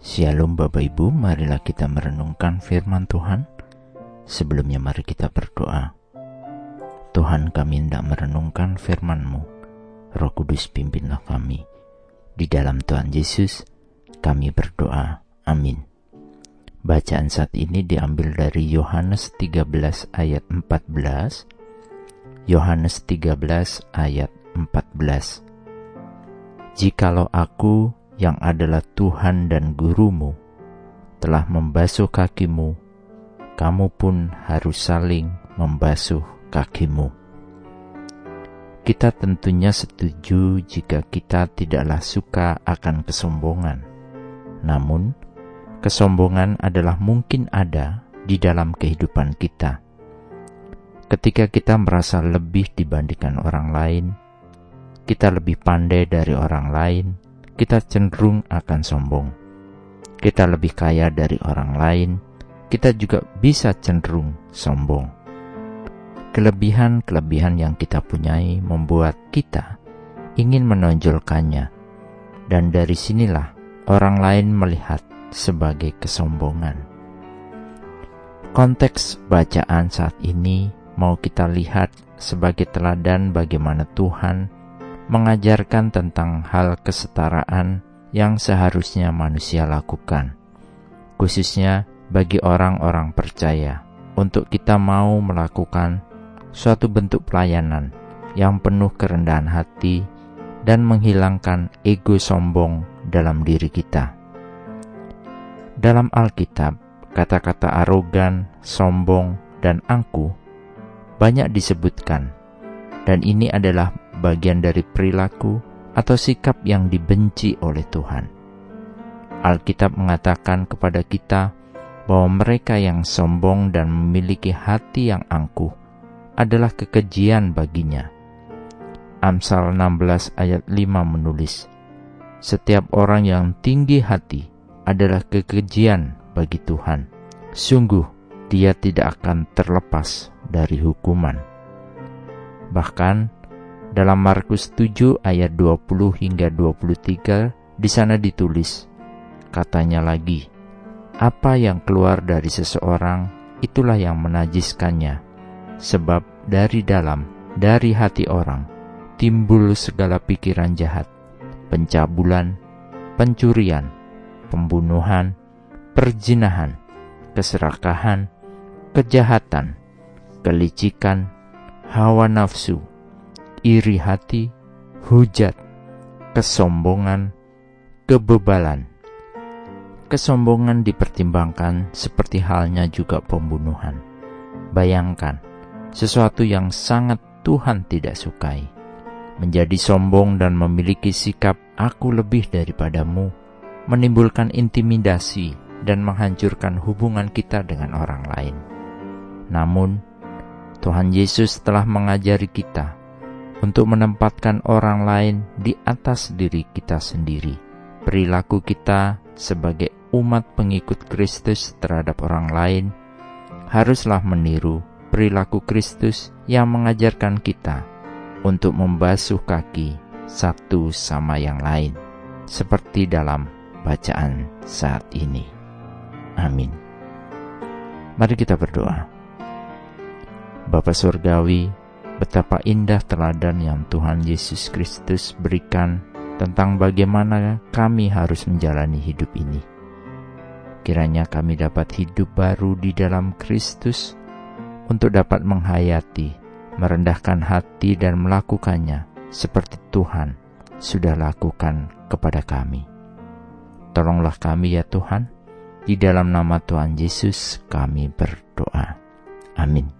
Shalom Bapak Ibu, marilah kita merenungkan firman Tuhan. Sebelumnya mari kita berdoa. Tuhan kami hendak merenungkan firman-Mu. Roh Kudus pimpinlah kami. Di dalam Tuhan Yesus kami berdoa. Amin. Bacaan saat ini diambil dari Yohanes 13 ayat 14. Yohanes 13 ayat 14. Jikalau aku yang adalah Tuhan dan gurumu, telah membasuh kakimu, kamu pun harus saling membasuh kakimu. Kita tentunya setuju jika kita tidaklah suka akan kesombongan. Namun, kesombongan adalah mungkin ada di dalam kehidupan kita. Ketika kita merasa lebih dibandingkan orang lain, kita lebih pandai dari orang lain, kita cenderung akan sombong. Kita lebih kaya dari orang lain, kita juga bisa cenderung sombong. Kelebihan-kelebihan yang kita punyai membuat kita ingin menonjolkannya, dan dari sinilah orang lain melihat sebagai kesombongan. Konteks bacaan saat ini mau kita lihat sebagai teladan bagaimana Tuhan mengajarkan tentang hal kesetaraan yang seharusnya manusia lakukan, khususnya bagi orang-orang percaya, untuk kita mau melakukan suatu bentuk pelayanan yang penuh kerendahan hati dan menghilangkan ego sombong dalam diri kita. Dalam Alkitab, kata-kata arogan, sombong, dan angkuh banyak disebutkan, dan ini adalah bagian dari perilaku atau sikap yang dibenci oleh Tuhan. Alkitab mengatakan kepada kita bahwa mereka yang sombong dan memiliki hati yang angkuh adalah kekejian baginya. Amsal 16 ayat 5 menulis, Setiap orang yang tinggi hati adalah kekejian bagi Tuhan. Sungguh, dia tidak akan terlepas dari hukuman. Bahkan, dalam Markus 7 ayat 20 hingga 23 di sana ditulis, katanya lagi, apa yang keluar dari seseorang itulah yang menajiskannya, sebab dari dalam, dari hati orang, timbul segala pikiran jahat, pencabulan, pencurian, pembunuhan, perjinahan, keserakahan, kejahatan, kelicikan, hawa nafsu, iri hati, hujat, kesombongan, kebebalan. Kesombongan dipertimbangkan seperti halnya juga pembunuhan. Bayangkan, sesuatu yang sangat Tuhan tidak sukai. Menjadi sombong dan memiliki sikap aku lebih daripadamu, menimbulkan intimidasi dan menghancurkan hubungan kita dengan orang lain. Namun, Tuhan Yesus telah mengajari kita untuk menempatkan orang lain di atas diri kita sendiri. Perilaku kita sebagai umat pengikut Kristus terhadap orang lain haruslah meniru perilaku Kristus yang mengajarkan kita untuk membasuh kaki satu sama yang lain, seperti dalam bacaan saat ini. Amin. Mari kita berdoa. Bapa Surgawi, betapa indah teladan yang Tuhan Yesus Kristus berikan tentang bagaimana kami harus menjalani hidup ini. Kiranya kami dapat hidup baru di dalam Kristus untuk dapat menghayati, merendahkan hati dan melakukannya seperti Tuhan sudah lakukan kepada kami. Tolonglah kami ya Tuhan, di dalam nama Tuhan Yesus kami berdoa. Amin.